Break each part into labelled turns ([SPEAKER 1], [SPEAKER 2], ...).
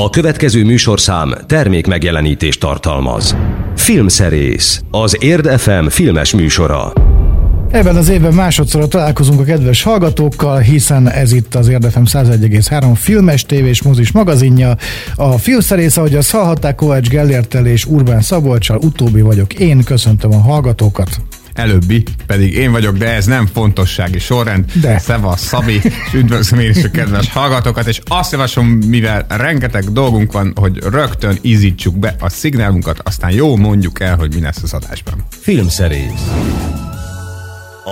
[SPEAKER 1] A következő műsorszám termék megjelenítést tartalmaz. Filmszerész, az Érd FM filmes műsora.
[SPEAKER 2] Ebben az évben másodszor találkozunk a kedves hallgatókkal, hiszen ez itt az Érdefem 101,3 filmes tévés mozis magazinja. A filmszerész, ahogy azt hallhatták, Kovács Gellértel és Urbán Szabolcsal, utóbbi vagyok én, köszöntöm a hallgatókat
[SPEAKER 3] előbbi pedig én vagyok, de ez nem fontossági sorrend. De. Szeva, Szabi, és üdvözlöm én is a kedves hallgatókat, és azt javaslom, mivel rengeteg dolgunk van, hogy rögtön ízítsuk be a szignálunkat, aztán jó mondjuk el, hogy mi lesz az adásban.
[SPEAKER 1] Filmszerész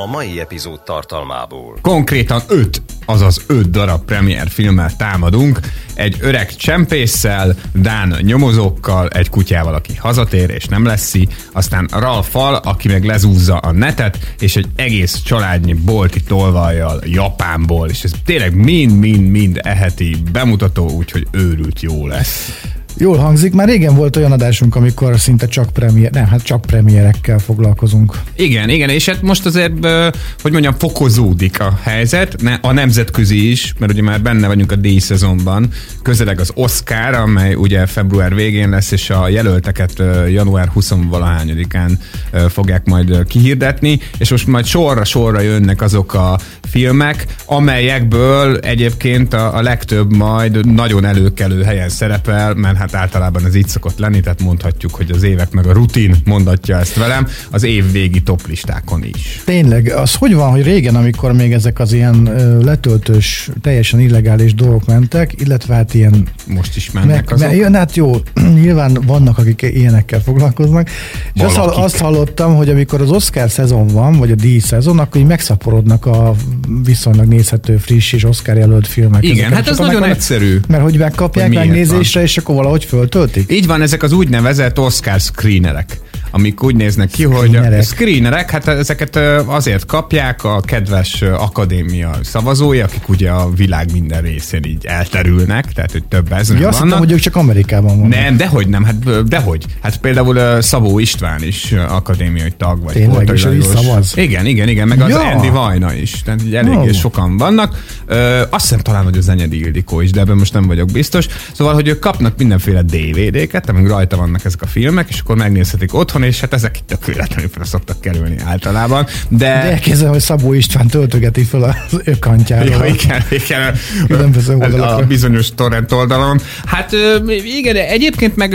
[SPEAKER 1] a mai epizód tartalmából.
[SPEAKER 3] Konkrétan öt, azaz öt darab premier filmmel támadunk. Egy öreg csempésszel, Dán nyomozókkal, egy kutyával, aki hazatér és nem leszi, aztán Ralfal, aki meg lezúzza a netet, és egy egész családnyi bolti tolvajjal Japánból, és ez tényleg mind-mind-mind eheti bemutató, úgyhogy őrült jó lesz.
[SPEAKER 2] Jól hangzik, már régen volt olyan adásunk, amikor szinte csak premier, nem, hát csak premierekkel foglalkozunk.
[SPEAKER 3] Igen, igen, és hát most azért, hogy mondjam, fokozódik a helyzet, a nemzetközi is, mert ugye már benne vagyunk a díj-szezonban, közeleg az Oscar, amely ugye február végén lesz, és a jelölteket január 20-valahányadikán fogják majd kihirdetni, és most majd sorra-sorra jönnek azok a filmek, amelyekből egyébként a, a legtöbb majd nagyon előkelő helyen szerepel, mert hát általában ez így szokott lenni, tehát mondhatjuk, hogy az évek meg a rutin mondatja ezt velem, az év végi toplistákon is.
[SPEAKER 2] Tényleg, az hogy van, hogy régen, amikor még ezek az ilyen letöltős, teljesen illegális dolgok mentek, illetve hát ilyen...
[SPEAKER 3] Most is mennek meg, azok?
[SPEAKER 2] Jön, hát jó, nyilván vannak, akik ilyenekkel foglalkoznak, és azt, azt hallottam, hogy amikor az Oscar szezon van, vagy a díj szezon, akkor így megszaporodnak a viszonylag nézhető, friss és Oscar jelölt filmek.
[SPEAKER 3] Igen, hát ez nagyon meg, egyszerű.
[SPEAKER 2] Mert hogy megkapják megnézésre, és akkor valahogy föltöltik?
[SPEAKER 3] Így van, ezek az úgynevezett Oscar screenerek amik úgy néznek ki, screenerek. hogy a screenerek, hát ezeket azért kapják a kedves akadémia szavazói, akik ugye a világ minden részén így elterülnek, tehát hogy több ezen
[SPEAKER 2] ja, azt vannak. hogy ők csak Amerikában vannak.
[SPEAKER 3] Nem, dehogy nem, hát dehogy. Hát például Szabó István is akadémiai tag, vagy
[SPEAKER 2] Tényleg, és is szavaz?
[SPEAKER 3] Igen, igen, igen, meg ja. az Andy Vajna is, tehát így eléggé no. sokan vannak. Ö, azt hiszem talán, hogy az Enyedi Ildikó is, de ebben most nem vagyok biztos. Szóval, hogy ők kapnak mindenféle DVD-ket, amik rajta vannak ezek a filmek, és akkor megnézhetik otthon, és hát ezek itt a véletlenül fel szoktak kerülni általában. De, de
[SPEAKER 2] elkezdem, hogy Szabó István töltögeti fel az ökantjára. Ja,
[SPEAKER 3] igen, igen. A, a bizonyos torrent oldalon. Hát igen, egyébként meg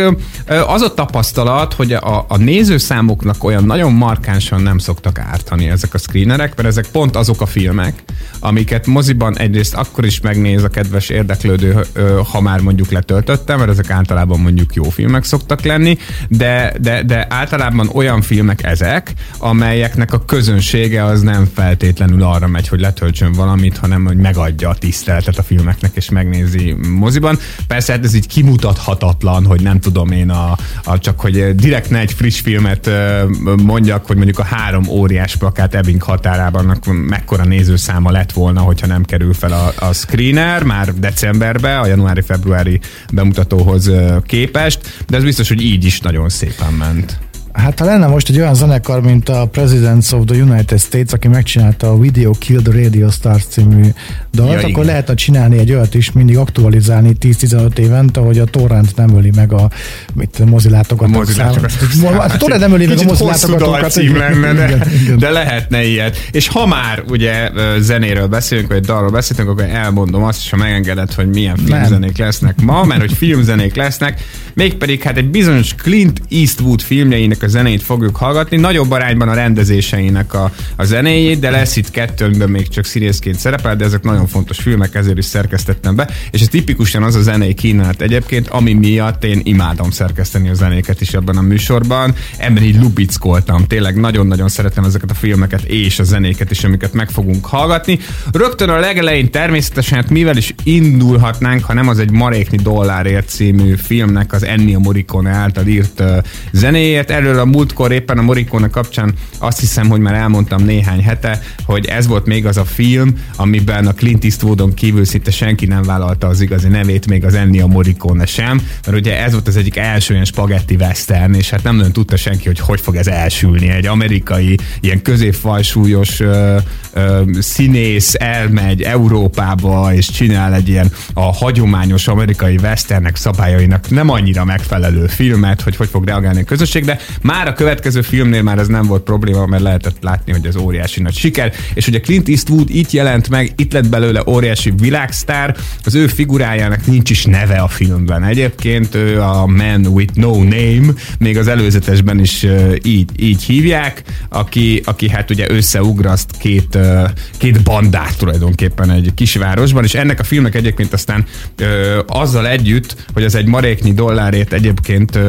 [SPEAKER 3] az a tapasztalat, hogy a, a nézőszámoknak olyan nagyon markánsan nem szoktak ártani ezek a screenerek, mert ezek pont azok a filmek, amiket moziban egyrészt akkor is megnéz a kedves érdeklődő, ha már mondjuk letöltöttem, mert ezek általában mondjuk jó filmek szoktak lenni, de, de, de általában olyan filmek ezek, amelyeknek a közönsége az nem feltétlenül arra megy, hogy letöltsön valamit, hanem hogy megadja a tiszteletet a filmeknek és megnézi moziban. Persze hát ez így kimutathatatlan, hogy nem tudom én a, a csak, hogy direkt ne egy friss filmet mondjak, hogy mondjuk a három óriás plakát Ebbing határában mekkora nézőszáma lett volna, hogyha nem kerül fel a, a screener már decemberbe, a januári-februári bemutatóhoz képest, de ez biztos, hogy így is nagyon szépen ment.
[SPEAKER 2] Hát ha lenne most egy olyan zenekar, mint a Presidents of the United States, aki megcsinálta a Video Killed Radio Stars című dalt, ja, akkor igen. lehetne csinálni egy olyat is, mindig aktualizálni 10-15 évente, hogy a torrent nem öli meg a mit, mozilátogatók. A mozilátogatók. A torrent nem öli meg a mozilátogatókat.
[SPEAKER 3] lenne, de, igen, igen. de lehetne ilyet. És ha már ugye zenéről beszélünk, vagy dalról beszélünk, akkor elmondom azt is, ha megengedett, hogy milyen filmzenék nem. lesznek ma, mert hogy filmzenék lesznek, mégpedig hát egy bizonyos Clint Eastwood filmjeinek a zenét fogjuk hallgatni, nagyobb arányban a rendezéseinek a, a zenéjét, de lesz itt kettőnkben még csak színészként szerepel, de ezek nagyon fontos filmek, ezért is szerkesztettem be, és ez tipikusan az a zenei kínálat egyébként, ami miatt én imádom szerkeszteni a zenéket is ebben a műsorban. Ebben így lubickoltam, tényleg nagyon-nagyon szeretem ezeket a filmeket és a zenéket is, amiket meg fogunk hallgatni. Rögtön a legelején természetesen, hát mivel is indulhatnánk, ha nem az egy Marékni dollárért című filmnek az Ennio Morricone által írt uh, zenéért. Erről a múltkor éppen a Morikóna kapcsán azt hiszem, hogy már elmondtam néhány hete, hogy ez volt még az a film, amiben a Clint Eastwoodon kívül szinte senki nem vállalta az igazi nevét, még az Ennio Morricone sem, mert ugye ez volt az egyik első ilyen spagetti western, és hát nem nagyon tudta senki, hogy hogy fog ez elsülni. Egy amerikai, ilyen középfajsúlyos ö, ö, színész elmegy Európába, és csinál egy ilyen a hagyományos amerikai westernek szabályainak nem annyira megfelelő filmet, hogy hogy fog reagálni a közösség, de már a következő filmnél már ez nem volt probléma, mert lehetett látni, hogy az óriási nagy siker, és ugye Clint Eastwood itt jelent meg, itt lett belőle óriási világsztár, az ő figurájának nincs is neve a filmben. Egyébként ő a Man with No Name, még az előzetesben is így, így hívják, aki, aki hát ugye összeugraszt két, két bandát tulajdonképpen egy kisvárosban, és ennek a filmnek egyébként aztán azzal együtt, hogy az egy maréknyi dollárért egyébként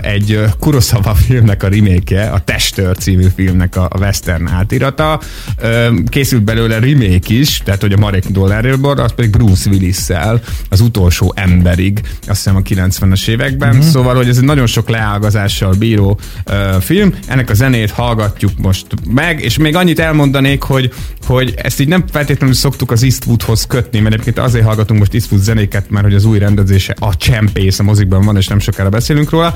[SPEAKER 3] egy Kurosawa filmnek a remake a Testőr című filmnek a western átirata. Készült belőle remake is, tehát hogy a maréknyi dollárért, az pedig Bruce Willis-szel az utolsó emberig, azt hiszem a 90-es években. Mm-hmm. Szóval, hogy ez egy nagyon sok leágazással bíró film. Ennek a zenét hallgatjuk most meg, és még annyit elmondanék, hogy, hogy ezt így nem feltétlenül szoktuk az Eastwoodhoz kötni, mert egyébként azért hallgatunk most Eastwood zenéket, mert hogy az új rendezése a Csempész a mozikban van, és nem sokára beszélünk róla.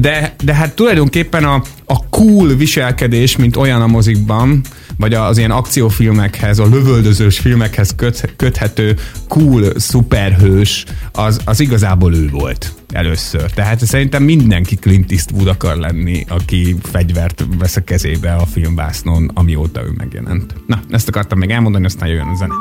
[SPEAKER 3] De, de hát tulajdonképpen a, a cool viselkedés, mint olyan a mozikban, vagy az ilyen akciófilmekhez, a lövöldözős filmekhez köt, köthető cool szuperhős, az, az igazából ő volt először. Tehát szerintem mindenki Clint Eastwood akar lenni, aki fegyvert vesz a kezébe a filmvásznon, amióta ő megjelent. Na, ezt akartam még elmondani, aztán jöjjön a zene.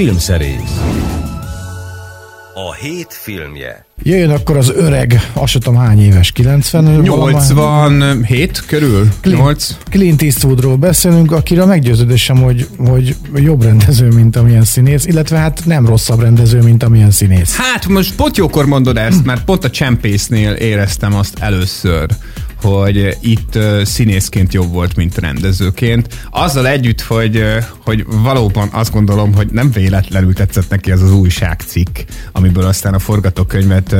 [SPEAKER 1] Filmszerész A hét filmje.
[SPEAKER 2] Jöjjön akkor az öreg, azt tudom hány éves, 90
[SPEAKER 3] 87 körül?
[SPEAKER 2] Clint, 8. Clint Eastwoodról beszélünk, akire meggyőződésem, hogy, hogy jobb rendező, mint amilyen színész, illetve hát nem rosszabb rendező, mint amilyen színész.
[SPEAKER 3] Hát most pont jókor mondod ezt, mert pont a csempésznél éreztem azt először, hogy itt színészként jobb volt, mint rendezőként. Azzal együtt, hogy, hogy valóban azt gondolom, hogy nem véletlenül tetszett neki ez az újságcikk, amiből aztán a forgatókönyvet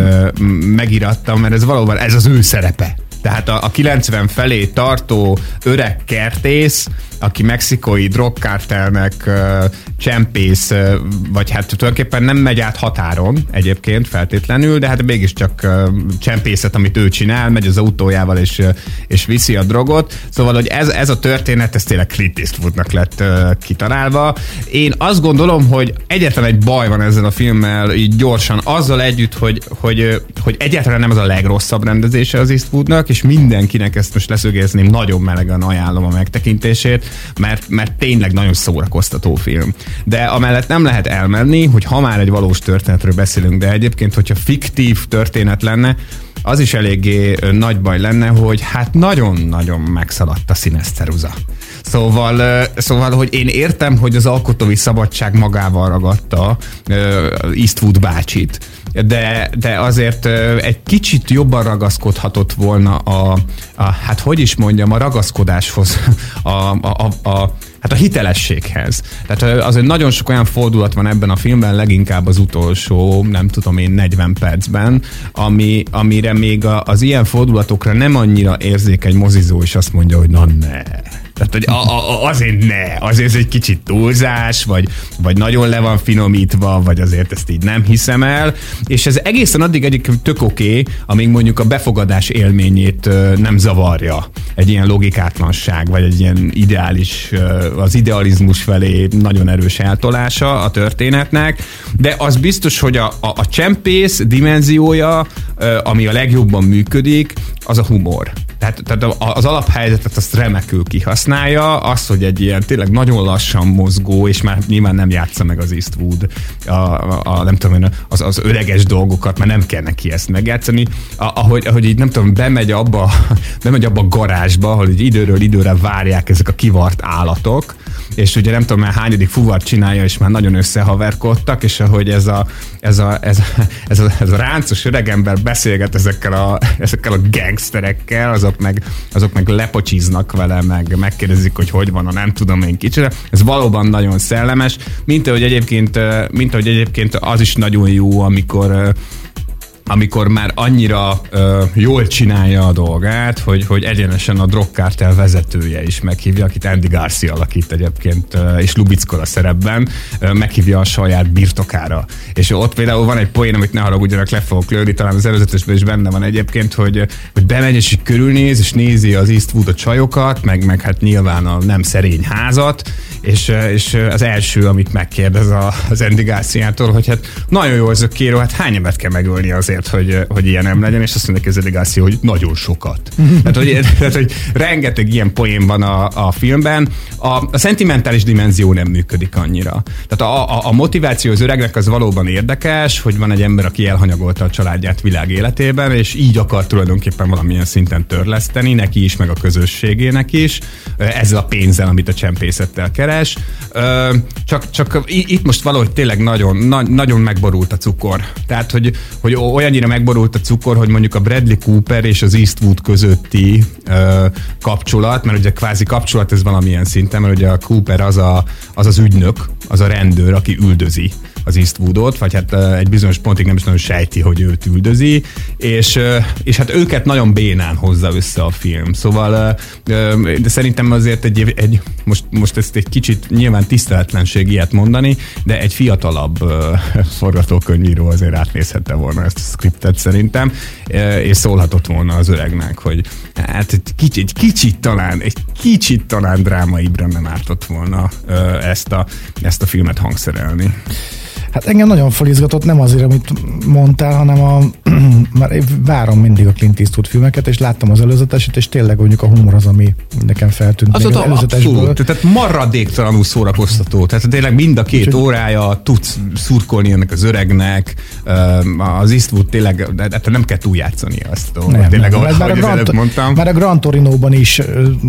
[SPEAKER 3] megirattam, mert ez valóban ez az ő szerepe. Tehát a, a 90 felé tartó öreg kertész, aki mexikói drogkártelnek uh, csempész, uh, vagy hát tulajdonképpen nem megy át határon egyébként feltétlenül, de hát mégiscsak uh, csempészet, amit ő csinál, megy az autójával és, uh, és viszi a drogot. Szóval, hogy ez, ez a történet, ez tényleg Clint Eastwoodnak lett uh, kitalálva. Én azt gondolom, hogy egyetlen egy baj van ezzel a filmmel, így gyorsan, azzal együtt, hogy, hogy, hogy egyáltalán nem az a legrosszabb rendezése az Eastwoodnak, és mindenkinek ezt most leszögezném, nagyon melegen ajánlom a megtekintését, mert, mert tényleg nagyon szórakoztató film. De amellett nem lehet elmenni, hogy ha már egy valós történetről beszélünk, de egyébként, hogyha fiktív történet lenne, az is eléggé nagy baj lenne, hogy hát nagyon-nagyon megszaladt a színeszteruza. Szóval, szóval, hogy én értem, hogy az alkotói szabadság magával ragadta Eastwood bácsit, de, de azért egy kicsit jobban ragaszkodhatott volna a, a hát hogy is mondjam, a ragaszkodáshoz, a, a, a, a hát a hitelességhez. Tehát azért nagyon sok olyan fordulat van ebben a filmben, leginkább az utolsó, nem tudom én, 40 percben, ami, amire még az ilyen fordulatokra nem annyira érzékeny mozizó, és azt mondja, hogy na ne, tehát, hogy a, a, azért ne, azért ez egy kicsit túlzás, vagy, vagy nagyon le van finomítva, vagy azért ezt így nem hiszem el, és ez egészen addig egyik tök oké, okay, amíg mondjuk a befogadás élményét nem zavarja egy ilyen logikátlanság, vagy egy ilyen ideális, az idealizmus felé nagyon erős eltolása a történetnek, de az biztos, hogy a, a, a csempész dimenziója, ami a legjobban működik, az a humor. Tehát, tehát az alaphelyzetet azt remekül kihasználja, az, hogy egy ilyen tényleg nagyon lassan mozgó, és már nyilván nem játsza meg az Eastwood a, a, a nem tudom az, az öreges dolgokat, mert nem kell neki ezt megjátszani, a, ahogy, ahogy így nem tudom, bemegy abba, bemegy abba a garázsba, ahol így időről időre várják ezek a kivart állatok, és ugye nem tudom már hányadik fuvar csinálja, és már nagyon összehaverkodtak, és ahogy ez a, ez a, ez a, ez a, ez a ráncos öregember beszélget ezekkel a, ezekkel a gangsterekkel, azok meg, azok meg lepocsiznak vele, meg megkérdezik, hogy hogy van a nem tudom én kicsire. Ez valóban nagyon szellemes, mint ahogy egyébként, mint ahogy egyébként az is nagyon jó, amikor amikor már annyira ö, jól csinálja a dolgát, hogy, hogy egyenesen a drogkártel vezetője is meghívja, akit Andy Garcia alakít egyébként, és Lubickor a szerepben, meghívja a saját birtokára. És ott például van egy poén, amit ne haragudjanak, le fogok lőni, talán az előzetesben is benne van egyébként, hogy, hogy bemegy és így körülnéz, és nézi az Eastwood a csajokat, meg, meg hát nyilván a nem szerény házat, és, és az első, amit megkérdez az Andy Garcia-tól, hogy hát nagyon jó az a kérő, hát hány embert kell megölni azért, azért, hogy, hogy ilyen nem legyen, és azt mondja a delegáció, hogy nagyon sokat. tehát, hogy, tehát, hogy rengeteg ilyen poén van a, a filmben. A, a szentimentális dimenzió nem működik annyira. Tehát a, a, a motiváció az öregnek az valóban érdekes, hogy van egy ember, aki elhanyagolta a családját világ életében, és így akar tulajdonképpen valamilyen szinten törleszteni, neki is, meg a közösségének is, ezzel a pénzzel, amit a csempészettel keres. Csak, csak itt most valahogy tényleg nagyon, na, nagyon megborult a cukor. Tehát, hogy, hogy olyan annyira megborult a cukor, hogy mondjuk a Bradley Cooper és az Eastwood közötti ö, kapcsolat, mert ugye kvázi kapcsolat ez valamilyen szinten, mert ugye a Cooper az a, az, az ügynök, az a rendőr, aki üldözi az Eastwoodot, vagy hát egy bizonyos pontig nem is nagyon sejti, hogy őt üldözi, és, és hát őket nagyon bénán hozza össze a film. Szóval de szerintem azért egy, egy most, most ezt egy kicsit nyilván tiszteletlenség ilyet mondani, de egy fiatalabb forgatókönyvíró azért átnézhette volna ezt a scriptet szerintem, és szólhatott volna az öregnek, hogy hát egy kicsit, egy kicsit talán, egy kicsit talán drámaibre nem ártott volna ezt a, ezt a filmet hangszerelni.
[SPEAKER 2] Hát engem nagyon felizgatott, nem azért, amit mondtál, hanem a, már várom mindig a Clint Eastwood filmeket, és láttam az előzeteset, és tényleg mondjuk a humor az, ami nekem feltűnt.
[SPEAKER 3] Az, az abszolút, tehát maradéktalanul szórakoztató. Tehát tényleg mind a két Úgy, órája tudsz szurkolni ennek az öregnek. Az Eastwood tényleg, de nem kell túljátszani azt. Nem, tényleg, nem, ahogy,
[SPEAKER 2] már, a Grand, mondtam. már a Gran Torino-ban is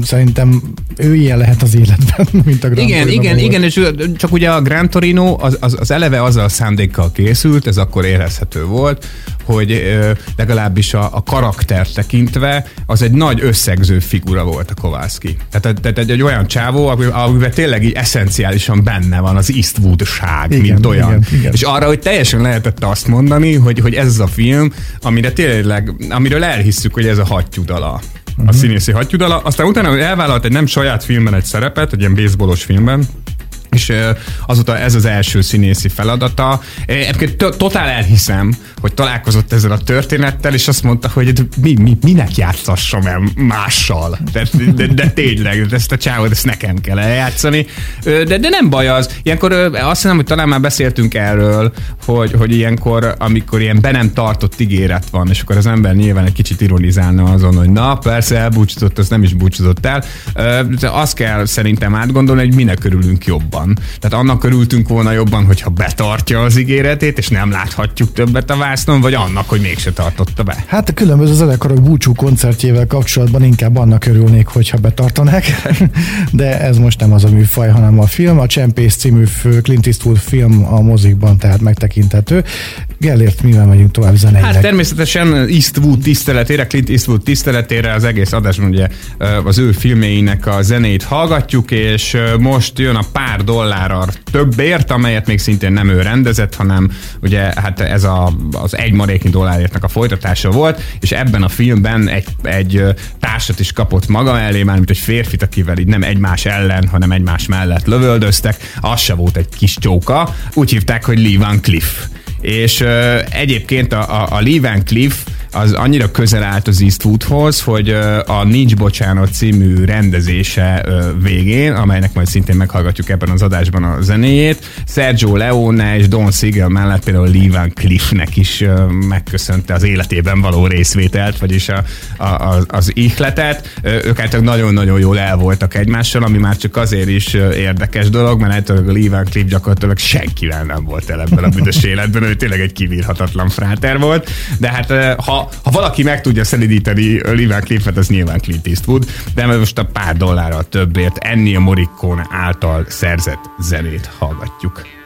[SPEAKER 2] szerintem ő ilyen lehet az életben, mint a Gran
[SPEAKER 3] Igen, Torino igen, igen, és csak ugye a Gran Torino az, az, az eleve azzal a szándékkal készült, ez akkor érezhető volt, hogy legalábbis a, a karakter tekintve az egy nagy összegző figura volt a Kovászki. Tehát, tehát egy, egy olyan csávó, amiben tényleg így eszenciálisan benne van az Eastwood-ság, igen, mint olyan. Igen, igen. És arra, hogy teljesen lehetett azt mondani, hogy, hogy ez a film, amire tényleg, amiről elhisszük, hogy ez a hattyúdala uh-huh. a színészi hattyúdala. Aztán utána elvállalt egy nem saját filmben egy szerepet, egy ilyen baseballos filmben, és azóta ez az első színészi feladata. Egyébként totál elhiszem, hogy találkozott ezzel a történettel, és azt mondta, hogy mi, mi, minek játszassam el mással. De, de, de tényleg, de ezt a csávot, ezt nekem kell eljátszani. De, de nem baj az. Ilyenkor azt hiszem, hogy talán már beszéltünk erről, hogy, hogy ilyenkor, amikor ilyen be nem tartott ígéret van, és akkor az ember nyilván egy kicsit ironizálna azon, hogy na, persze elbúcsúzott, az nem is búcsúzott el. De azt kell szerintem átgondolni, hogy minek örülünk jobban jobban. Tehát annak örültünk volna jobban, hogyha betartja az ígéretét, és nem láthatjuk többet a vásznon, vagy annak, hogy mégse tartotta be.
[SPEAKER 2] Hát a különböző zenekarok búcsú koncertjével kapcsolatban inkább annak örülnék, hogyha betartanák, de ez most nem az a műfaj, hanem a film. A Csempész című Clint Eastwood film a mozikban, tehát megtekinthető. Gellért, mivel megyünk tovább zeneileg?
[SPEAKER 3] Hát természetesen Eastwood tiszteletére, Clint Eastwood tiszteletére az egész adásban ugye az ő filmjeinek a zenét hallgatjuk, és most jön a pár dollárral többért, amelyet még szintén nem ő rendezett, hanem ugye hát ez a, az egy maréknyi dollárértnek a folytatása volt, és ebben a filmben egy, egy társat is kapott maga mellé, mint egy férfit, akivel így nem egymás ellen, hanem egymás mellett lövöldöztek, az se volt egy kis csóka, úgy hívták, hogy Lee Van Cliff. És uh, egyébként a, a, a Lee Van Cliff az annyira közel állt az Eastwoodhoz, hogy a Nincs Bocsánat című rendezése végén, amelynek majd szintén meghallgatjuk ebben az adásban a zenéjét, Sergio Leone és Don Siegel mellett például Lee Van Cliffnek is megköszönte az életében való részvételt, vagyis a, a, az ihletet. Ők hát nagyon-nagyon jól el voltak egymással, ami már csak azért is érdekes dolog, mert általában a Lee Van Cliff gyakorlatilag senkivel nem volt el ebben a büdös életben, ő tényleg egy kivírhatatlan fráter volt, de hát ha ha, valaki meg tudja szelidíteni Livel Cliffet, az nyilván Clint Eastwood, de most a pár dollárral többért enni a Morricone által szerzett zenét hallgatjuk.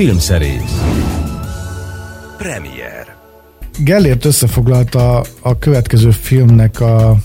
[SPEAKER 1] Filmszerész Premier
[SPEAKER 2] Gellért összefoglalta a következő filmnek a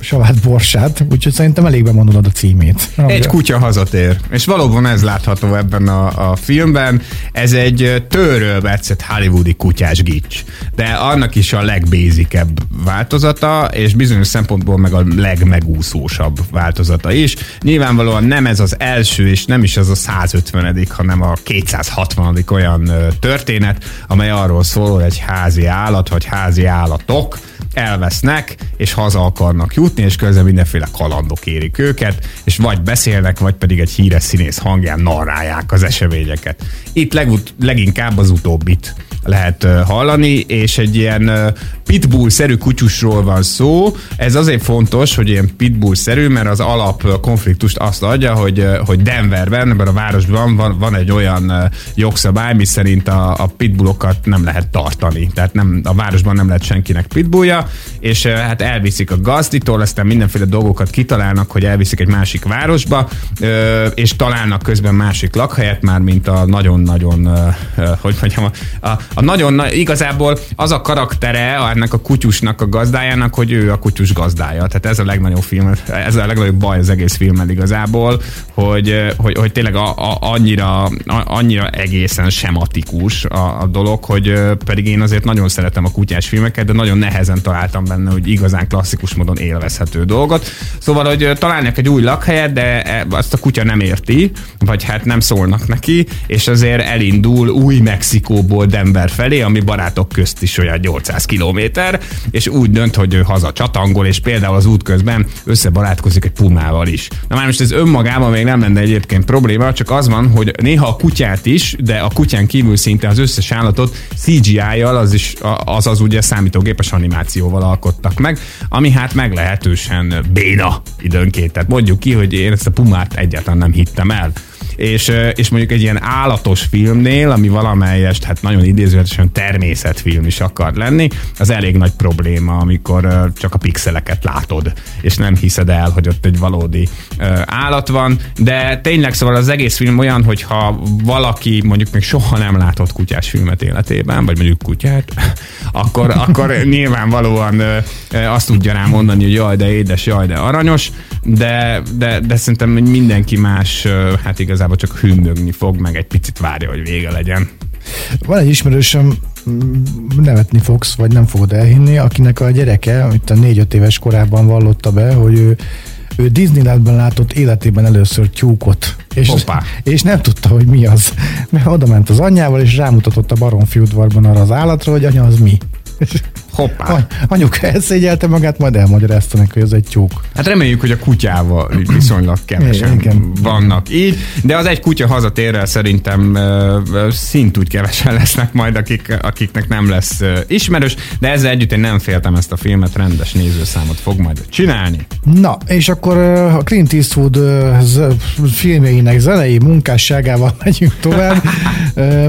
[SPEAKER 2] salád borsát, úgyhogy szerintem elég bemondod a címét.
[SPEAKER 3] Egy kutya hazatér, és valóban ez látható ebben a, a filmben. Ez egy törről vetszett hollywoodi kutyás gics, de annak is a legbézikebb változata, és bizonyos szempontból meg a legmegúszósabb változata is. Nyilvánvalóan nem ez az első, és nem is az a 150 hanem a 260 olyan történet, amely arról szól, hogy egy házi állat, vagy házi állatok, elvesznek, és haza akarnak jutni, és közben mindenféle kalandok érik őket, és vagy beszélnek, vagy pedig egy híres színész hangján narrálják az eseményeket. Itt legut- leginkább az utóbbit lehet hallani, és egy ilyen pitbull-szerű kutyusról van szó. Ez azért fontos, hogy ilyen pitbull-szerű, mert az alap konfliktust azt adja, hogy, hogy Denverben, ebben a városban van, van egy olyan jogszabály, mi szerint a, a pitbullokat nem lehet tartani. Tehát nem, a városban nem lehet senkinek pitbullja, és hát elviszik a gazditól, aztán mindenféle dolgokat kitalálnak, hogy elviszik egy másik városba, és találnak közben másik lakhelyet, már mint a nagyon-nagyon, hogy mondjam, a, a nagyon, igazából az a karaktere ennek a kutyusnak, a gazdájának, hogy ő a kutyus gazdája. Tehát ez a legnagyobb film, ez a legnagyobb baj az egész filmmel igazából, hogy, hogy, hogy tényleg a, a, annyira, a, annyira egészen sematikus a, a dolog, hogy pedig én azért nagyon szeretem a kutyás filmeket, de nagyon nehezen találtam benne, hogy igazán klasszikus módon élvezhető dolgot. Szóval, hogy találnak egy új lakhelyet, de e, azt a kutya nem érti, vagy hát nem szólnak neki, és azért elindul új Mexikóból Denver felé, ami barátok közt is olyan 800 kilométer, és úgy dönt, hogy ő haza csatangol, és például az út közben összebarátkozik egy pumával is. Na már most ez önmagában még nem lenne egyébként probléma, csak az van, hogy néha a kutyát is, de a kutyán kívül szinte az összes állatot CGI-jal, az is az az ugye számítógépes animációval alkottak meg, ami hát meglehetősen béna időnként. Tehát mondjuk ki, hogy én ezt a pumát egyáltalán nem hittem el és, és mondjuk egy ilyen állatos filmnél, ami valamelyest, hát nagyon idézőletesen természetfilm is akar lenni, az elég nagy probléma, amikor csak a pixeleket látod, és nem hiszed el, hogy ott egy valódi állat van, de tényleg szóval az egész film olyan, hogyha valaki mondjuk még soha nem látott kutyás filmet életében, vagy mondjuk kutyát, akkor, akkor nyilvánvalóan azt tudja rá mondani, hogy jaj, de édes, jaj, de aranyos, de, de, de szerintem mindenki más, hát igazából csak hűmögni fog, meg egy picit várja, hogy vége legyen.
[SPEAKER 2] Van egy ismerősöm, mm, nevetni fogsz, vagy nem fogod elhinni, akinek a gyereke, amit a négy-öt éves korában vallotta be, hogy ő ő Disneylandben látott életében először tyúkot, és, és nem tudta, hogy mi az. Mert oda ment az anyjával, és rámutatott a Baromfi udvarban arra az állatra, hogy anya az mi.
[SPEAKER 3] Hoppá.
[SPEAKER 2] Anyuka elszégyelte magát, majd elmagyarázta neki, hogy ez egy tyúk.
[SPEAKER 3] Hát reméljük, hogy a kutyával viszonylag kevesen Igen. vannak így, de az egy kutya hazatérrel szerintem szintúgy kevesen lesznek majd, akik, akiknek nem lesz ismerős, de ezzel együtt én nem féltem ezt a filmet, rendes nézőszámot fog majd csinálni.
[SPEAKER 2] Na, és akkor a Clint Eastwood filmjeinek zenei munkásságával megyünk tovább,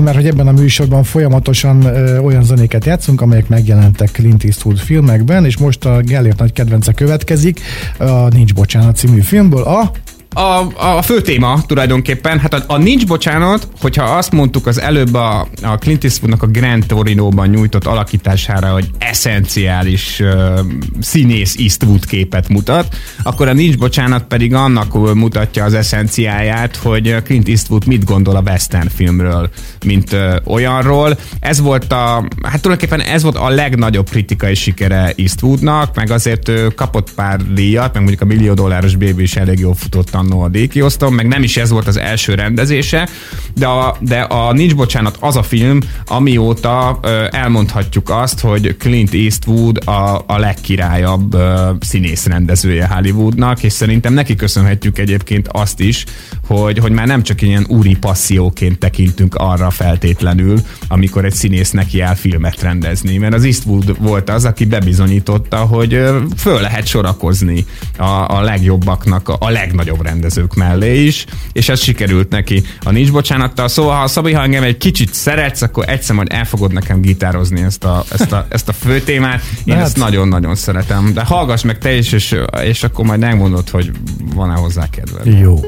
[SPEAKER 2] mert hogy ebben a műsorban folyamatosan olyan zenéket játszunk, amelyek megjelentek Clint Eastwood filmekben, és most a Gellért nagy kedvence következik, a Nincs Bocsánat című filmből, a
[SPEAKER 3] a, a fő téma tulajdonképpen, hát a, a nincs bocsánat, hogyha azt mondtuk az előbb a, a Clint Eastwoodnak a Grand Torino-ban nyújtott alakítására, hogy eszenciális uh, színész Eastwood képet mutat, akkor a nincs bocsánat pedig annak mutatja az eszenciáját, hogy Clint Eastwood mit gondol a western filmről, mint uh, olyanról. Ez volt a, hát tulajdonképpen ez volt a legnagyobb kritikai sikere Eastwoodnak, meg azért uh, kapott pár díjat, meg mondjuk a millió dolláros Baby is elég jól futott annó a díjkiosztom, meg nem is ez volt az első rendezése, de a, de a Nincs Bocsánat az a film, amióta ö, elmondhatjuk azt, hogy Clint Eastwood a, a legkirályabb ö, színész rendezője Hollywoodnak, és szerintem neki köszönhetjük egyébként azt is, hogy, hogy már nem csak ilyen úri passzióként tekintünk arra feltétlenül, amikor egy színész neki el filmet rendezni, mert az Eastwood volt az, aki bebizonyította, hogy föl lehet sorakozni a, a legjobbaknak, a legnagyobb rendezők mellé is, és ez sikerült neki a Nincs Bocsánattal. Szóval, ha Szabi, ha engem egy kicsit szeretsz, akkor egyszer majd el fogod nekem gitározni ezt a, ezt a, ezt a fő témát. Én hát... ezt nagyon-nagyon szeretem. De hallgass meg te is, és, és akkor majd megmondod, hogy van-e hozzá kedved.
[SPEAKER 2] Jó.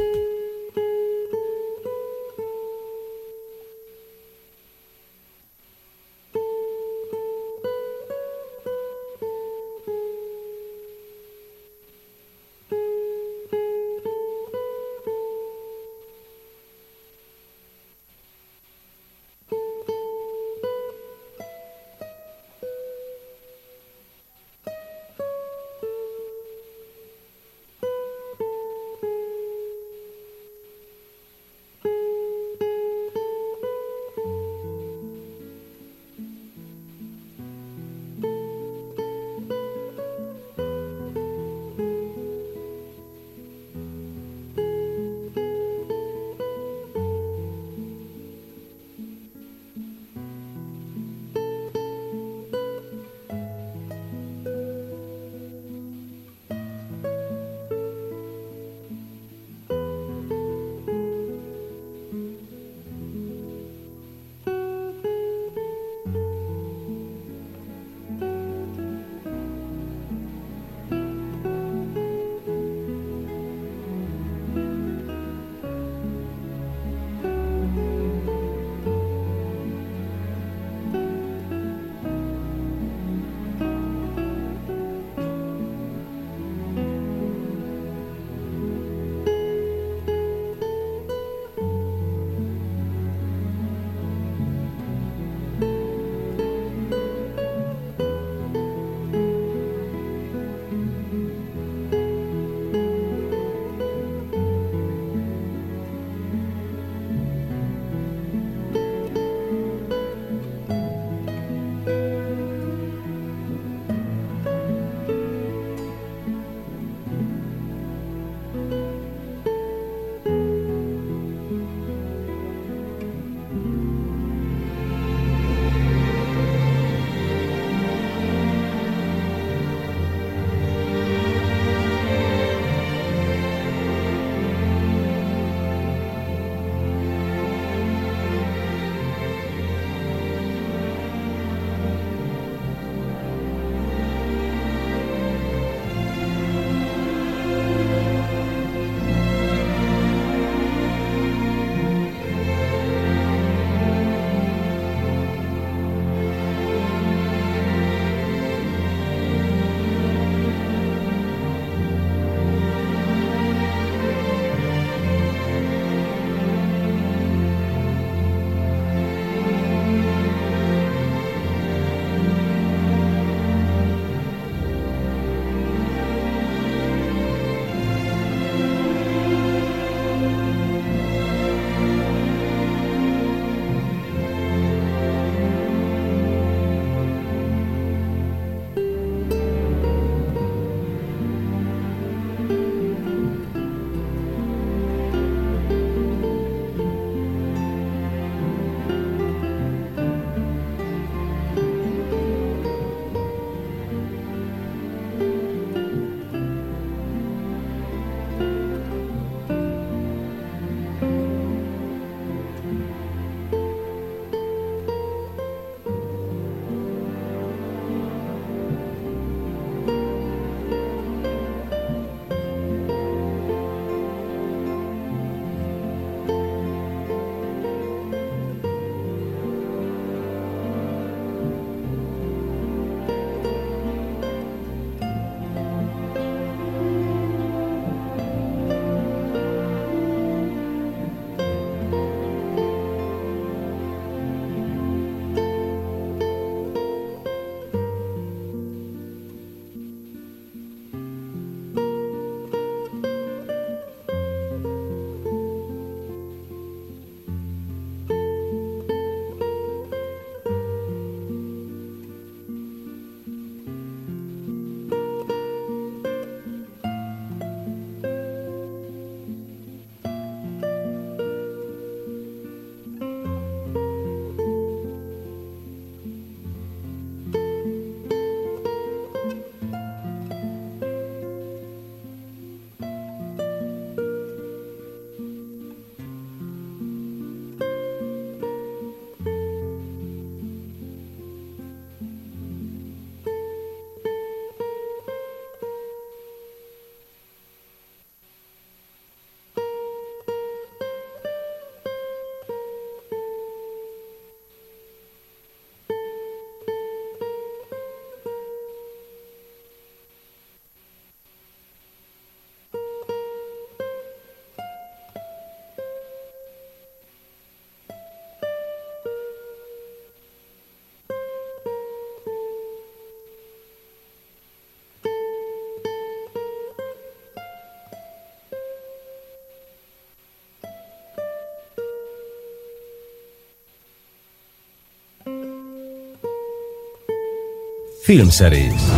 [SPEAKER 1] Filmszerész.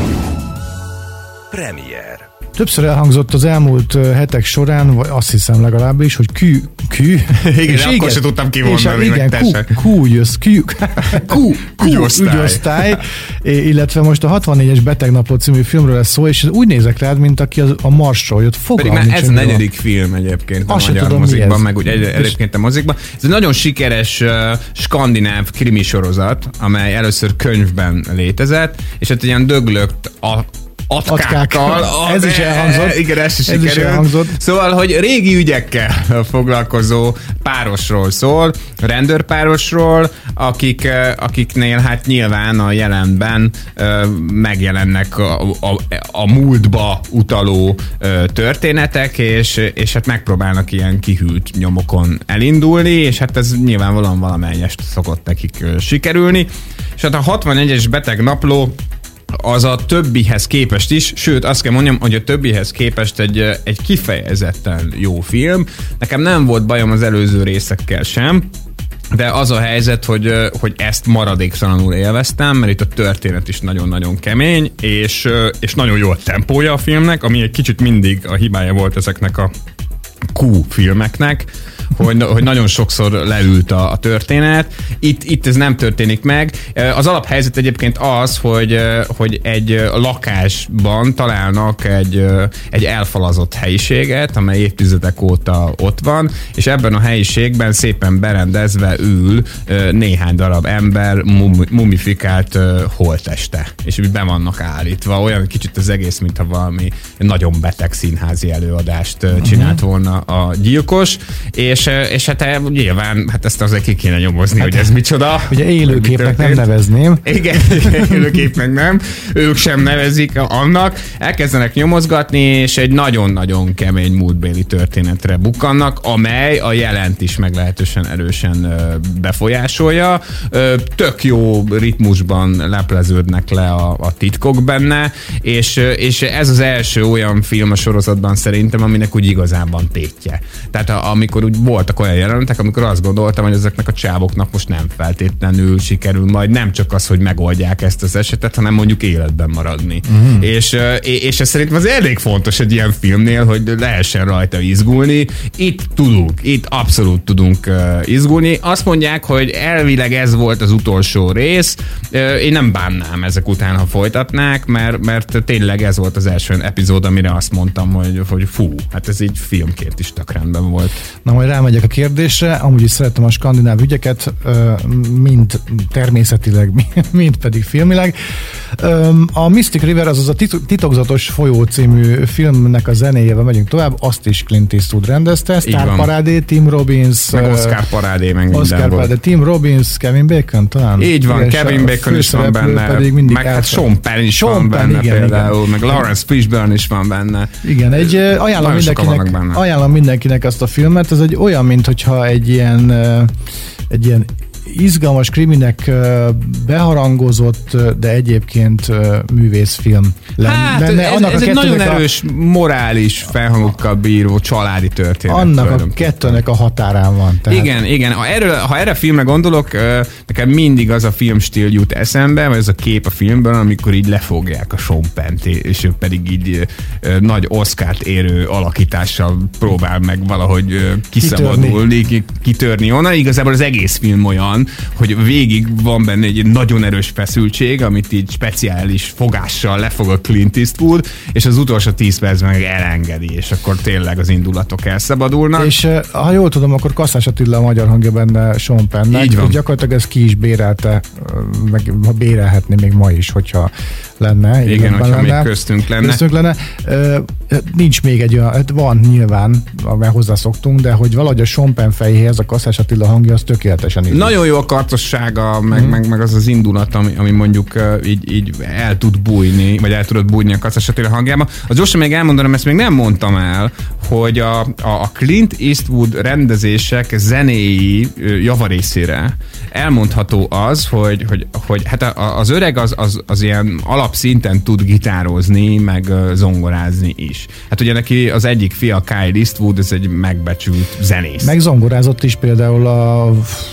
[SPEAKER 1] Premier.
[SPEAKER 2] Többször elhangzott az elmúlt hetek során, vagy azt hiszem legalábbis, hogy kű, kű.
[SPEAKER 3] Igen, és akkor igen, se tudtam kimondani,
[SPEAKER 2] és igen, kú, kú, ügyöz, kú, kú, kú, ügyosztály, illetve most a 64-es Betegnapló című filmről lesz szó, és úgy nézek rád, mint aki az, a Marsról jött.
[SPEAKER 3] Fogalmi Pedig már ez a negyedik film egyébként a Azt magyar tudom, mozikban, meg úgy egy, egyébként a mozikban. Ez egy nagyon sikeres uh, skandináv krimi sorozat, amely először könyvben létezett, és hát ilyen döglögt a atkákkal.
[SPEAKER 2] A, ez is elhangzott.
[SPEAKER 3] Igen, ez is, ez is elhangzott. Szóval, hogy régi ügyekkel foglalkozó párosról szól, rendőrpárosról, akik, akiknél hát nyilván a jelenben megjelennek a, a, a múltba utaló történetek, és, és hát megpróbálnak ilyen kihűlt nyomokon elindulni, és hát ez nyilvánvalóan valamelyest szokott nekik sikerülni. És hát a 61-es beteg napló az a többihez képest is, sőt azt kell mondjam, hogy a többihez képest egy, egy kifejezetten jó film. Nekem nem volt bajom az előző részekkel sem, de az a helyzet, hogy, hogy ezt maradéktalanul élveztem, mert itt a történet is nagyon-nagyon kemény, és, és nagyon jó a tempója a filmnek, ami egy kicsit mindig a hibája volt ezeknek a Q filmeknek, hogy, hogy nagyon sokszor leült a, a történet. Itt, itt ez nem történik meg. Az alaphelyzet egyébként az, hogy, hogy egy lakásban találnak egy, egy elfalazott helyiséget, amely évtizedek óta ott van, és ebben a helyiségben szépen berendezve ül néhány darab ember mumifikált holteste, és be vannak állítva. Olyan kicsit az egész, mintha valami nagyon beteg színházi előadást csinált volna a gyilkos, és és hát eh, nyilván hát ezt azért ki kéne nyomozni, hát, hogy ez micsoda.
[SPEAKER 2] Ugye élőképnek nem nevezném.
[SPEAKER 3] Igen, élőképnek nem. Ők sem nevezik annak. Elkezdenek nyomozgatni, és egy nagyon-nagyon kemény múltbéli történetre bukkannak, amely a jelent is meglehetősen erősen befolyásolja. Tök jó ritmusban lepleződnek le a, a titkok benne, és, és ez az első olyan film a sorozatban szerintem, aminek úgy igazában tétje. Tehát amikor úgy voltak olyan jelenetek, amikor azt gondoltam, hogy ezeknek a csávoknak most nem feltétlenül sikerül majd nem csak az, hogy megoldják ezt az esetet, hanem mondjuk életben maradni. Uh-huh. És, és ez szerintem az elég fontos egy ilyen filmnél, hogy lehessen rajta izgulni. Itt tudunk, itt abszolút tudunk izgulni. Azt mondják, hogy elvileg ez volt az utolsó rész. Én nem bánnám ezek után, ha folytatnák, mert, mert tényleg ez volt az első epizód, amire azt mondtam, hogy, hogy fú, hát ez így filmként is tök rendben volt.
[SPEAKER 2] Na majd rámegyek a kérdésre, amúgy is szeretem a skandináv ügyeket, mind természetileg, mind pedig filmileg. A Mystic River, azaz a titokzatos folyó című filmnek a zenéjével megyünk tovább, azt is Clint Eastwood rendezte, Star Parádé, Tim Robbins,
[SPEAKER 3] meg Oscar Parádé, meg
[SPEAKER 2] Oscar Parádé, Tim Robbins, Kevin Bacon talán.
[SPEAKER 3] Így van, Kevin Bacon is van benne, pedig mindig meg hát Sean Penn is Sean van benne igen, például, igen. meg Lawrence Fishburne is van benne.
[SPEAKER 2] Igen, egy ajánlom mindenkinek, ajánlom mindenkinek azt a filmet, ez egy olyan, mint hogyha egy ilyen, egy ilyen izgalmas kriminek beharangozott, de egyébként művészfilm
[SPEAKER 3] lenne. Hát, lenne. Ez, Annak ez a egy nagyon erős morális felhangokkal bíró családi történet.
[SPEAKER 2] Annak a kettőnek a határán van.
[SPEAKER 3] Tehát. Igen, igen. Ha, erről, ha erre a filmre gondolok, nekem mindig az a filmstíl jut eszembe, vagy az a kép a filmben, amikor így lefogják a Sean és ő pedig így nagy oszkárt érő alakítással próbál meg valahogy kiszabadulni, kitörni, kitörni onnan. Igazából az egész film olyan, van, hogy végig van benne egy nagyon erős feszültség, amit így speciális fogással lefog a Clint Eastwood, és az utolsó 10 percben meg elengedi, és akkor tényleg az indulatok elszabadulnak.
[SPEAKER 2] És ha jól tudom, akkor Kasszás Attila a magyar hangja benne Sean Pennek, Így van. gyakorlatilag ez ki is bérelte, meg ha bérelhetné még ma is, hogyha lenne.
[SPEAKER 3] Igen, hogyha lenne, még köztünk lenne.
[SPEAKER 2] Köztünk lenne. Nincs még egy olyan, hát van nyilván, mert hozzászoktunk, de hogy valahogy a Sompen fejéhez a Kasszás Attila hangja az tökéletesen
[SPEAKER 3] így. Nagyon jó a kartossága, meg, mm. meg, meg az az indulat, ami, ami mondjuk így, így el tud bújni, vagy el tudod bújni a Kasszás Attila hangjába. Az gyorsan még elmondanom, ezt még nem mondtam el, hogy a, a, a Clint Eastwood rendezések zenéi javarészére elmondható az, hogy, hogy, hogy hát az öreg az, az, az ilyen alapszinten tud gitározni, meg zongorázni is. Hát ugye neki az egyik fia Kyle Eastwood, ez egy megbecsült zenész.
[SPEAKER 2] Meg zongorázott is például a,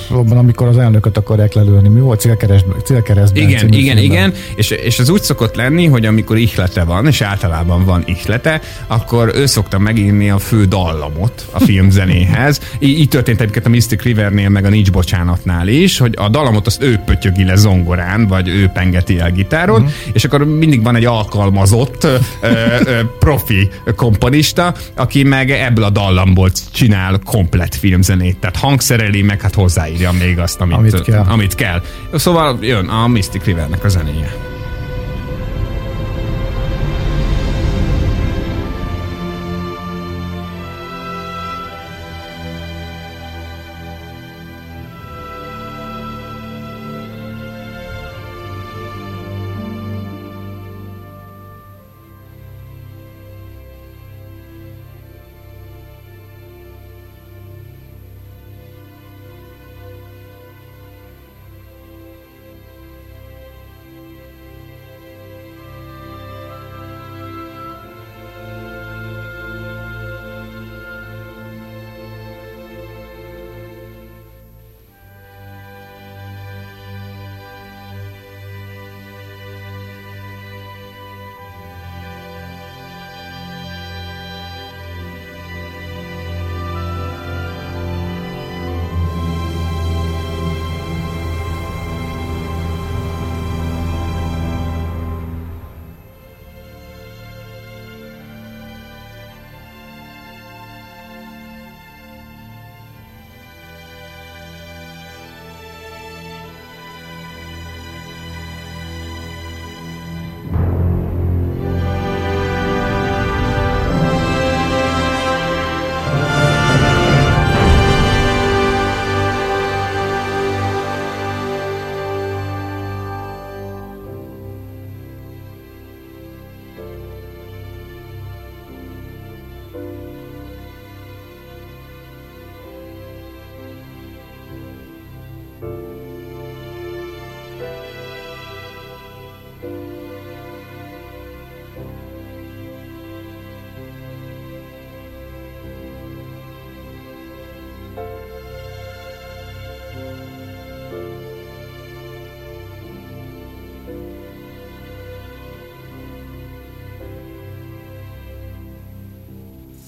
[SPEAKER 2] abban, amikor amikor az elnököt akarják lelőni. Mi volt célkeresztben? célkeresztben
[SPEAKER 3] igen, igen, filmben. igen. És, és az úgy szokott lenni, hogy amikor ihlete van, és általában van ihlete, akkor ő szokta megírni a fő dallamot a filmzenéhez. Így, így történt egyébként a Mystic Rivernél, meg a Nincs Bocsánatnál is, hogy a dallamot azt ő pötyögi le zongorán, vagy ő pengeti el gitáron, uh-huh. és akkor mindig van egy alkalmazott ö, ö, profi komponista, aki meg ebből a dallamból csinál komplet filmzenét, tehát hangszereli, meg hát hozzáírja még azt, amit, amit, kell. amit kell. Szóval jön a Mystic Rivernek a zenéje.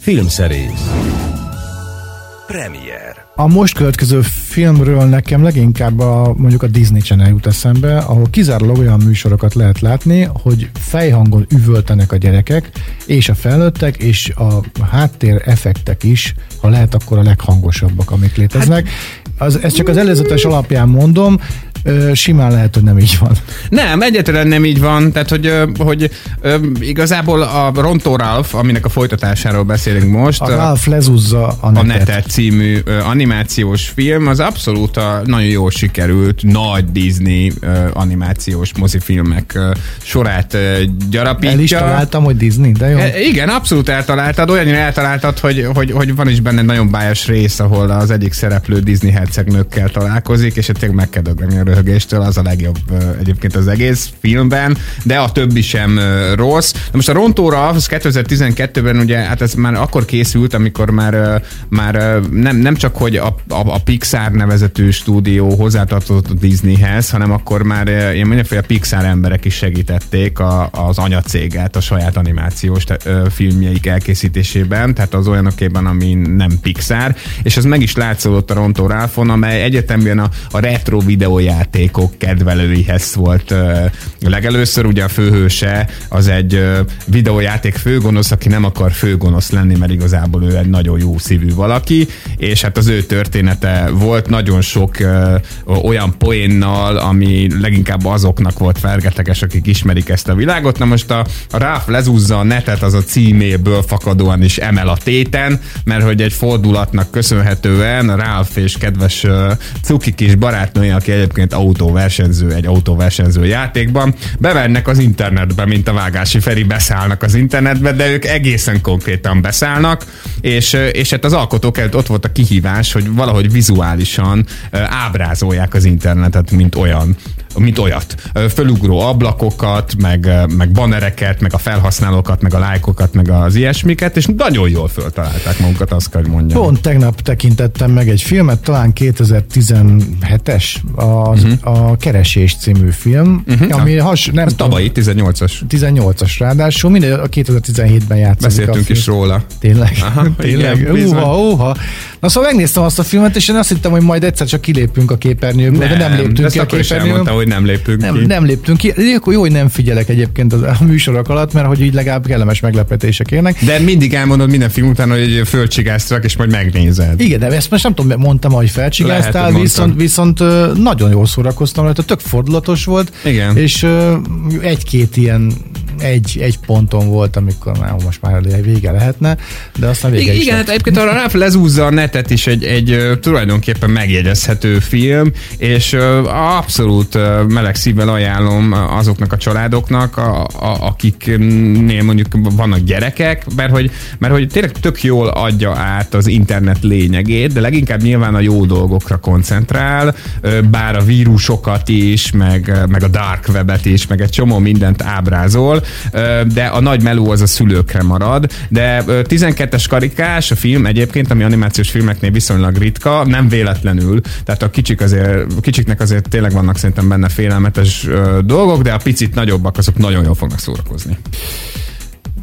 [SPEAKER 1] Filmszerész Premier
[SPEAKER 2] A most következő filmről nekem leginkább a, mondjuk a Disney Channel jut eszembe, ahol kizárólag olyan műsorokat lehet látni, hogy fejhangon üvöltenek a gyerekek, és a felnőttek, és a háttér effektek is, ha lehet, akkor a leghangosabbak, amik léteznek. Hát, az, ezt csak az előzetes alapján mondom, simán lehet, hogy nem így van.
[SPEAKER 3] Nem, egyetlen nem így van. Tehát, hogy, hogy igazából a Ronto Ralph, aminek a folytatásáról beszélünk most.
[SPEAKER 2] A Ralph lezúzza a
[SPEAKER 3] netet. A netet című animációs film, az abszolút a nagyon jól sikerült nagy Disney animációs mozifilmek sorát gyarapítja.
[SPEAKER 2] El is találtam, hogy Disney, de jó. E,
[SPEAKER 3] igen, abszolút eltaláltad. Olyannyira eltaláltad, hogy, hogy, hogy van is benne nagyon bájos rész, ahol az egyik szereplő Disney hercegnőkkel találkozik, és tényleg meg kell dögölni a röhögéstől, az a legjobb egyébként az egész filmben, de a többi sem rossz. De most a Rontóra, az 2012-ben ugye, hát ez már akkor készült, amikor már, már nem, nem csak, hogy a, a, a Pixar nevezetű stúdió hozzátartozott a Disneyhez, hanem akkor már ilyen mindenféle Pixar emberek is segítették a, az anyacéget a saját animációs te, ö, filmjeik elkészítésében, tehát az olyanokében, ami nem Pixar, és ez meg is látszódott a Rontó Ralphon, amely egyetemben a, a retro videóját játékok kedvelőihez volt legelőször. Ugye a főhőse az egy videójáték főgonosz, aki nem akar főgonosz lenni, mert igazából ő egy nagyon jó szívű valaki, és hát az ő története volt nagyon sok olyan poénnal, ami leginkább azoknak volt fergeteges, akik ismerik ezt a világot. Na most a, a Ráf lezúzza a netet, az a címéből fakadóan is emel a téten, mert hogy egy fordulatnak köszönhetően Ralph és kedves cuki kis barátnője, aki egyébként autóversenyző egy autóversenyző játékban. Bevernek az internetbe, mint a Vágási Feri beszállnak az internetbe, de ők egészen konkrétan beszállnak, és, és hát az alkotók előtt ott volt a kihívás, hogy valahogy vizuálisan ábrázolják az internetet, mint olyan mint olyat. Fölugró ablakokat, meg, meg bannereket, meg a felhasználókat, meg a lájkokat, meg az ilyesmiket, és nagyon jól föltalálták magukat, azt kell, hogy mondjam.
[SPEAKER 2] Pont tegnap tekintettem meg egy filmet, talán 2017-es, az, uh-huh. a Keresés című film, uh-huh. ami has,
[SPEAKER 3] nem tavalyi, 18-as.
[SPEAKER 2] 18-as ráadásul, minden a 2017-ben játszik.
[SPEAKER 3] Beszéltünk is róla.
[SPEAKER 2] Tényleg? Aha, Tényleg? Igen, uha, uha. Na szóval megnéztem azt a filmet, és én azt hittem, hogy majd egyszer csak kilépünk a képernyőből, nem, de nem léptünk ki a képernyőből.
[SPEAKER 3] Mondta, hogy nem lépünk
[SPEAKER 2] nem,
[SPEAKER 3] ki.
[SPEAKER 2] Nem léptünk ki. Akkor jó, hogy nem figyelek egyébként a műsorok alatt, mert hogy így legalább kellemes meglepetések érnek.
[SPEAKER 3] De mindig elmondod minden film után, hogy földcsigáztak, és majd megnézed.
[SPEAKER 2] Igen, de ezt most nem tudom, mondtam, hogy felcsigáztál, viszont, viszont nagyon jól szórakoztam rajta, tök fordulatos volt.
[SPEAKER 3] Igen.
[SPEAKER 2] És egy-két ilyen egy, egy ponton volt, amikor már most már vége lehetne, de aztán vége
[SPEAKER 3] Igen, is hát egyébként arra rá lezúzza a netet is egy, egy tulajdonképpen megjegyezhető film, és abszolút meleg szívvel ajánlom azoknak a családoknak, a, a, akiknél mondjuk vannak gyerekek, mert hogy, mert hogy tényleg tök jól adja át az internet lényegét, de leginkább nyilván a jó dolgokra koncentrál, bár a vírusokat is, meg, meg a dark webet is, meg egy csomó mindent ábrázol, de a nagy meló az a szülőkre marad. De 12-es karikás a film egyébként, ami animációs filmeknél viszonylag ritka, nem véletlenül. Tehát a kicsik azért, kicsiknek azért tényleg vannak szerintem benne félelmetes dolgok, de a picit nagyobbak azok nagyon jól fognak szórakozni.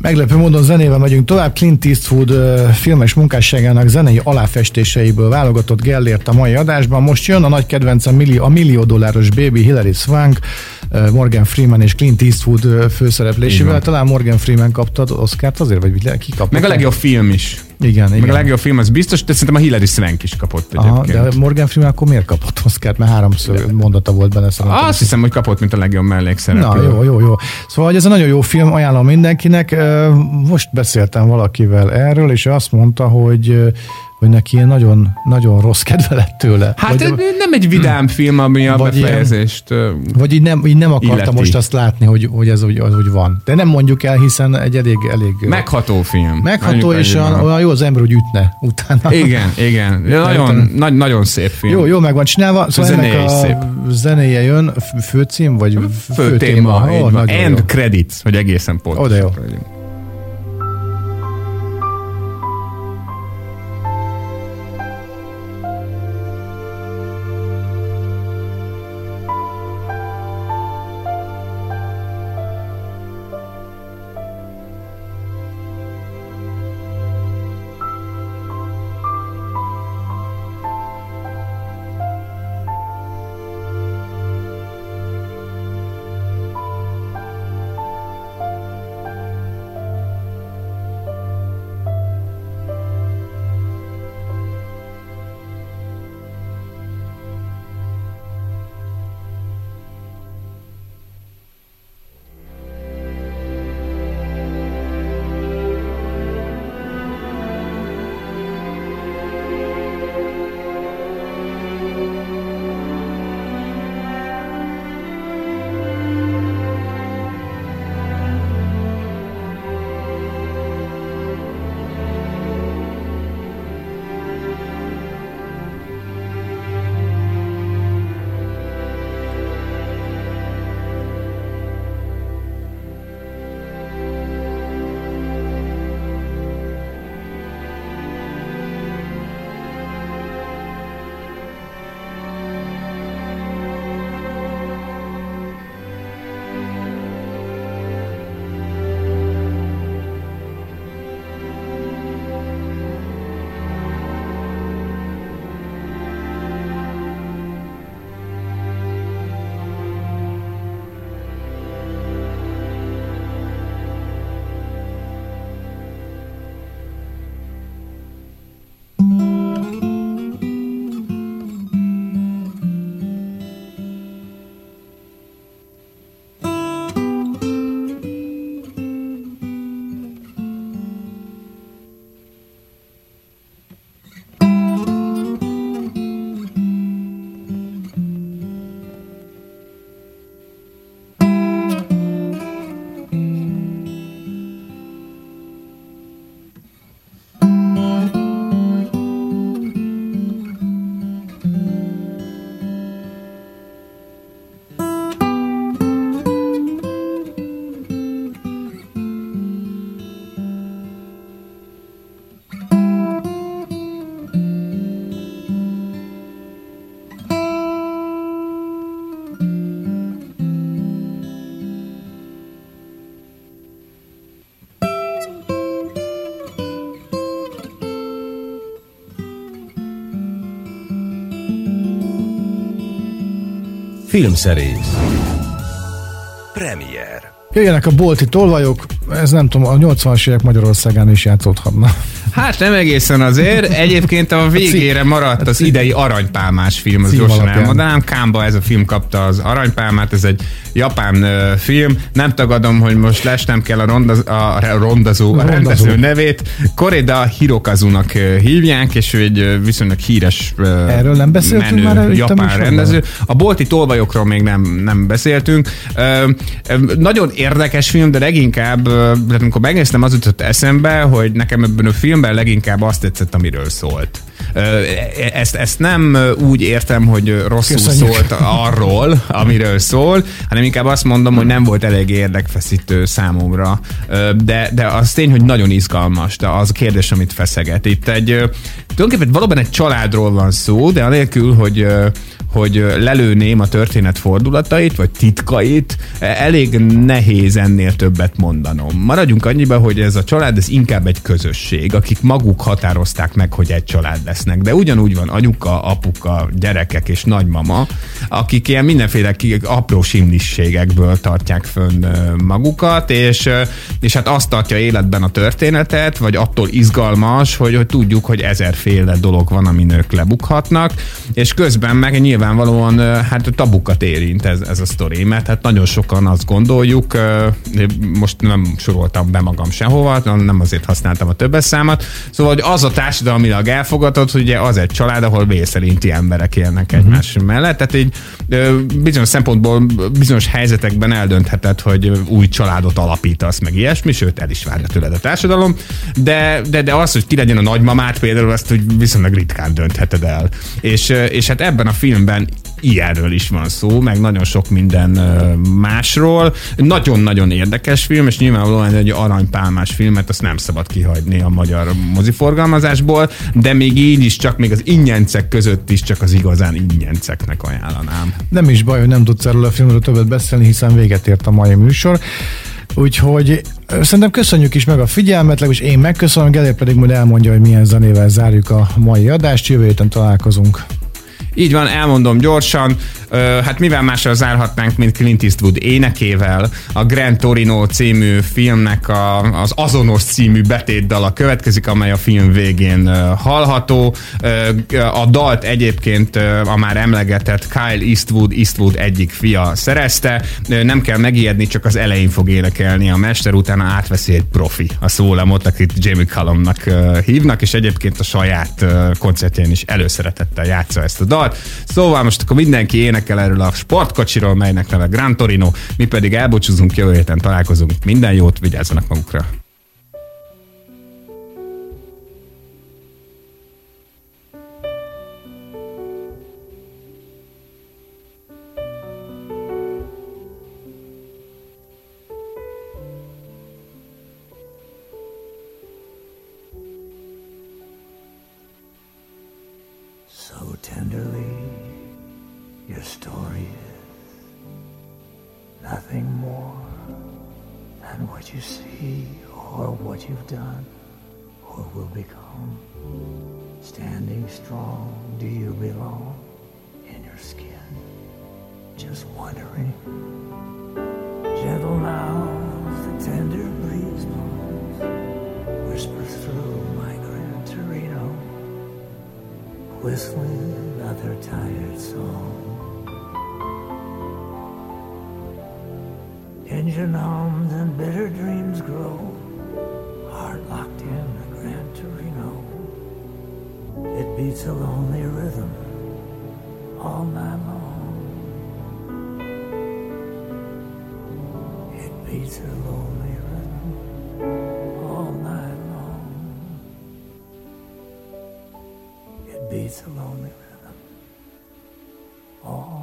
[SPEAKER 2] Meglepő módon zenével megyünk tovább. Clint Eastwood filmes munkásságának zenei aláfestéseiből válogatott Gellért a mai adásban. Most jön a nagy kedvence a millió, a millió dolláros Baby Hilary Swank, Morgan Freeman és Clint Eastwood főszereplésével. Talán Morgan Freeman kapta Oscar-t azért, vagy ki kapta?
[SPEAKER 3] Meg a legjobb film is.
[SPEAKER 2] Igen,
[SPEAKER 3] Meg
[SPEAKER 2] igen.
[SPEAKER 3] a legjobb film az biztos, de szerintem a Hilary Swank is kapott egyébként.
[SPEAKER 2] Aha, de Morgan Freeman akkor miért kapott Oscar-t? Mert háromszor mondata volt benne
[SPEAKER 3] szerintem. Azt hiszem, hogy kapott, mint a legjobb mellékszereplő.
[SPEAKER 2] Na, jó, jó, jó. Szóval ez a nagyon jó film, ajánlom mindenkinek. Most beszéltem valakivel erről, és azt mondta, hogy hogy neki ilyen nagyon, nagyon rossz kedve lett tőle.
[SPEAKER 3] Hát vagy, nem egy vidám film, ami a vagy befejezést ilyen,
[SPEAKER 2] Vagy így nem, így nem akarta illeti. most azt látni, hogy, hogy ez úgy, az úgy van. De nem mondjuk el, hiszen egy elég... elég
[SPEAKER 3] Megható film.
[SPEAKER 2] Megható, és olyan, olyan jó az ember, hogy ütne utána.
[SPEAKER 3] Igen, igen. Nagyon, nagy, nagyon szép film.
[SPEAKER 2] Jó, jó meg van csinálva. Szóval zenéje is szép. Zenéje jön, főcím, vagy
[SPEAKER 3] fő, fő téma. téma. Oh, End jó. credits, hogy egészen pontosan.
[SPEAKER 2] Oda jó.
[SPEAKER 1] Filmszerész Premier
[SPEAKER 2] Jöjjenek a bolti tolvajok, ez nem tudom, a 80-as évek Magyarországán is játszódhatna.
[SPEAKER 3] Hát nem egészen azért. Egyébként a végére maradt az idei aranypálmás film, az gyorsan elmondanám. Kámba ez a film kapta az aranypálmát, ez egy japán uh, film. Nem tagadom, hogy most lesnem kell a, rondaz, a rondazó, a rendező nevét. Koreda Hirokazunak hívják, és ő egy viszonylag híres uh,
[SPEAKER 2] Erről nem beszéltünk menő, már
[SPEAKER 3] japán rendező. A bolti tolvajokról még nem, nem beszéltünk. Uh, nagyon érdekes film, de leginkább, uh, amikor megnéztem, az jutott eszembe, hogy nekem ebben a filmben leginkább azt tetszett, amiről szólt. Ezt, ezt nem úgy értem, hogy rosszul Köszönjük. szólt arról, amiről szól, hanem inkább azt mondom, hogy nem volt elég érdekfeszítő számomra. De, de az tény, hogy nagyon izgalmas, de az a kérdés, amit feszeget. Itt egy, tulajdonképpen valóban egy családról van szó, de anélkül, hogy hogy lelőném a történet fordulatait, vagy titkait, elég nehéz ennél többet mondanom. Maradjunk annyiba, hogy ez a család, ez inkább egy közösség, akik maguk határozták meg, hogy egy család lesznek. De ugyanúgy van anyuka, apuka, gyerekek és nagymama, akik ilyen mindenféle apró simlisségekből tartják fönn magukat, és, és hát azt tartja életben a történetet, vagy attól izgalmas, hogy, hogy tudjuk, hogy ezerféle dolog van, ami nők lebukhatnak, és közben meg nyilván nyilvánvalóan hát tabukat érint ez, ez a sztori, mert hát nagyon sokan azt gondoljuk, most nem soroltam be magam sehova, nem azért használtam a többes számat, szóval hogy az a társadalmilag elfogadott, hogy ugye az egy család, ahol vészerinti emberek élnek uh-huh. egymás mellett, tehát így bizonyos szempontból bizonyos helyzetekben eldöntheted, hogy új családot alapítasz, meg ilyesmi, sőt el is várja tőled a társadalom, de, de, de az, hogy ki legyen a nagymamát például, azt hogy viszonylag ritkán döntheted el. És, és hát ebben a filmben filmben ilyenről is van szó, meg nagyon sok minden másról. Nagyon-nagyon érdekes film, és nyilvánvalóan egy aranypálmás filmet azt nem szabad kihagyni a magyar moziforgalmazásból, de még így is csak még az ingyencek között is csak az igazán ingyenceknek ajánlanám.
[SPEAKER 2] Nem is baj, hogy nem tudsz erről a filmről többet beszélni, hiszen véget ért a mai műsor. Úgyhogy szerintem köszönjük is meg a figyelmet, legalábbis én megköszönöm, Gelér pedig majd elmondja, hogy milyen zenével zárjuk a mai adást. Jövő héten találkozunk.
[SPEAKER 3] Így van, elmondom gyorsan. Hát mivel mással zárhatnánk, mint Clint Eastwood énekével, a Grand Torino című filmnek a, az azonos című betétdala következik, amely a film végén hallható. A dalt egyébként a már emlegetett Kyle Eastwood, Eastwood egyik fia szerezte. Nem kell megijedni, csak az elején fog énekelni a mester, utána átveszi egy profi a szólamot, akit Jamie Callumnak hívnak, és egyébként a saját koncertjén is előszeretettel játsza ezt a dalt. Szóval most akkor mindenki ének énekel erről a sportkocsiról, melynek neve Gran Torino, mi pedig elbúcsúzunk, jövő héten találkozunk. Minden jót, vigyázzanak magukra! done or
[SPEAKER 4] will become. Standing strong, do you belong in your skin? Just wondering. Gentle mouths,
[SPEAKER 5] the
[SPEAKER 4] tender breeze blows, whispers through my Grand Torino, whistling another tired song. Engine hums and bitter dreams grow locked in a Gran Torino. It beats a lonely rhythm all night long. It beats a lonely rhythm all night long. It beats a lonely rhythm all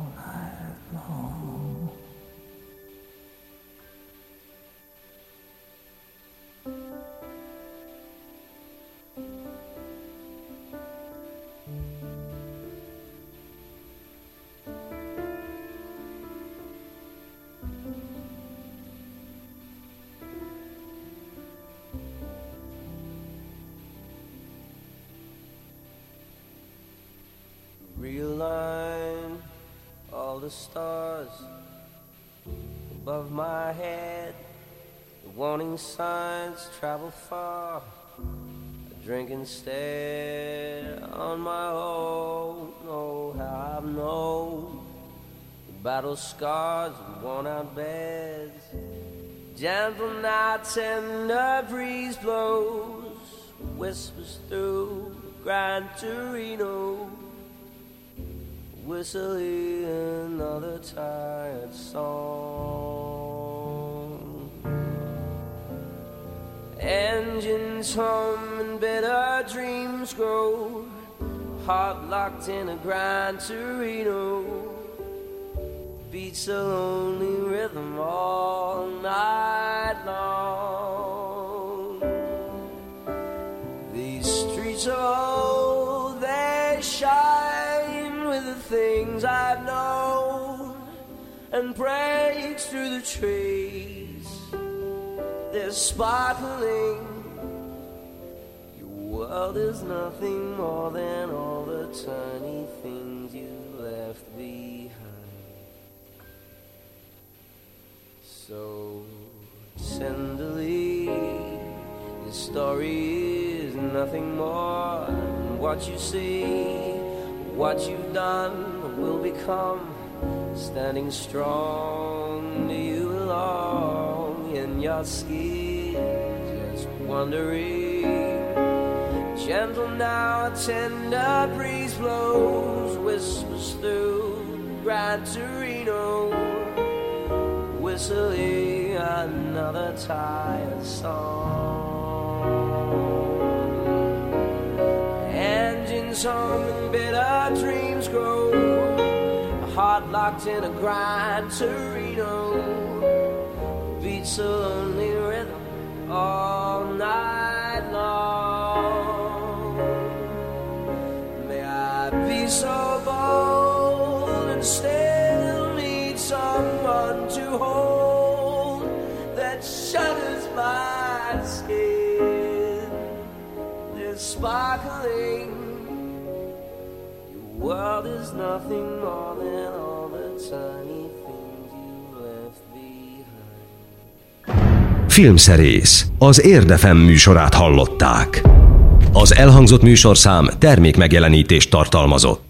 [SPEAKER 5] stars above my head. The warning signs travel far. A drink instead on my own. Oh, how I've known the battle scars and worn out beds. Gentle nights and the breeze blows, whispers through Gran Torino whistling another tired song. Engines hum and bitter dreams grow, heart locked in a Gran Torino. Beats a lonely rhythm all night long. Breaks through the trees. They're sparkling. Your world is nothing more than all the tiny things you left behind. So tenderly, the story is nothing more than what you see what you've done will become standing strong. You belong in your skin? Just wondering. Gentle now, a tender breeze blows, whispers through Gran Torino, whistling another tired song engines hum and bitter dreams. Locked in a grind Torino beats a lonely rhythm all night long. May I be so bold and still need someone to hold that shudders my skin. There's sparkling world is nothing more than all the tiny things you left behind.
[SPEAKER 1] Filmszerész, az Érdefem műsorát hallották. Az elhangzott műsorszám termék megjelenítést tartalmazott.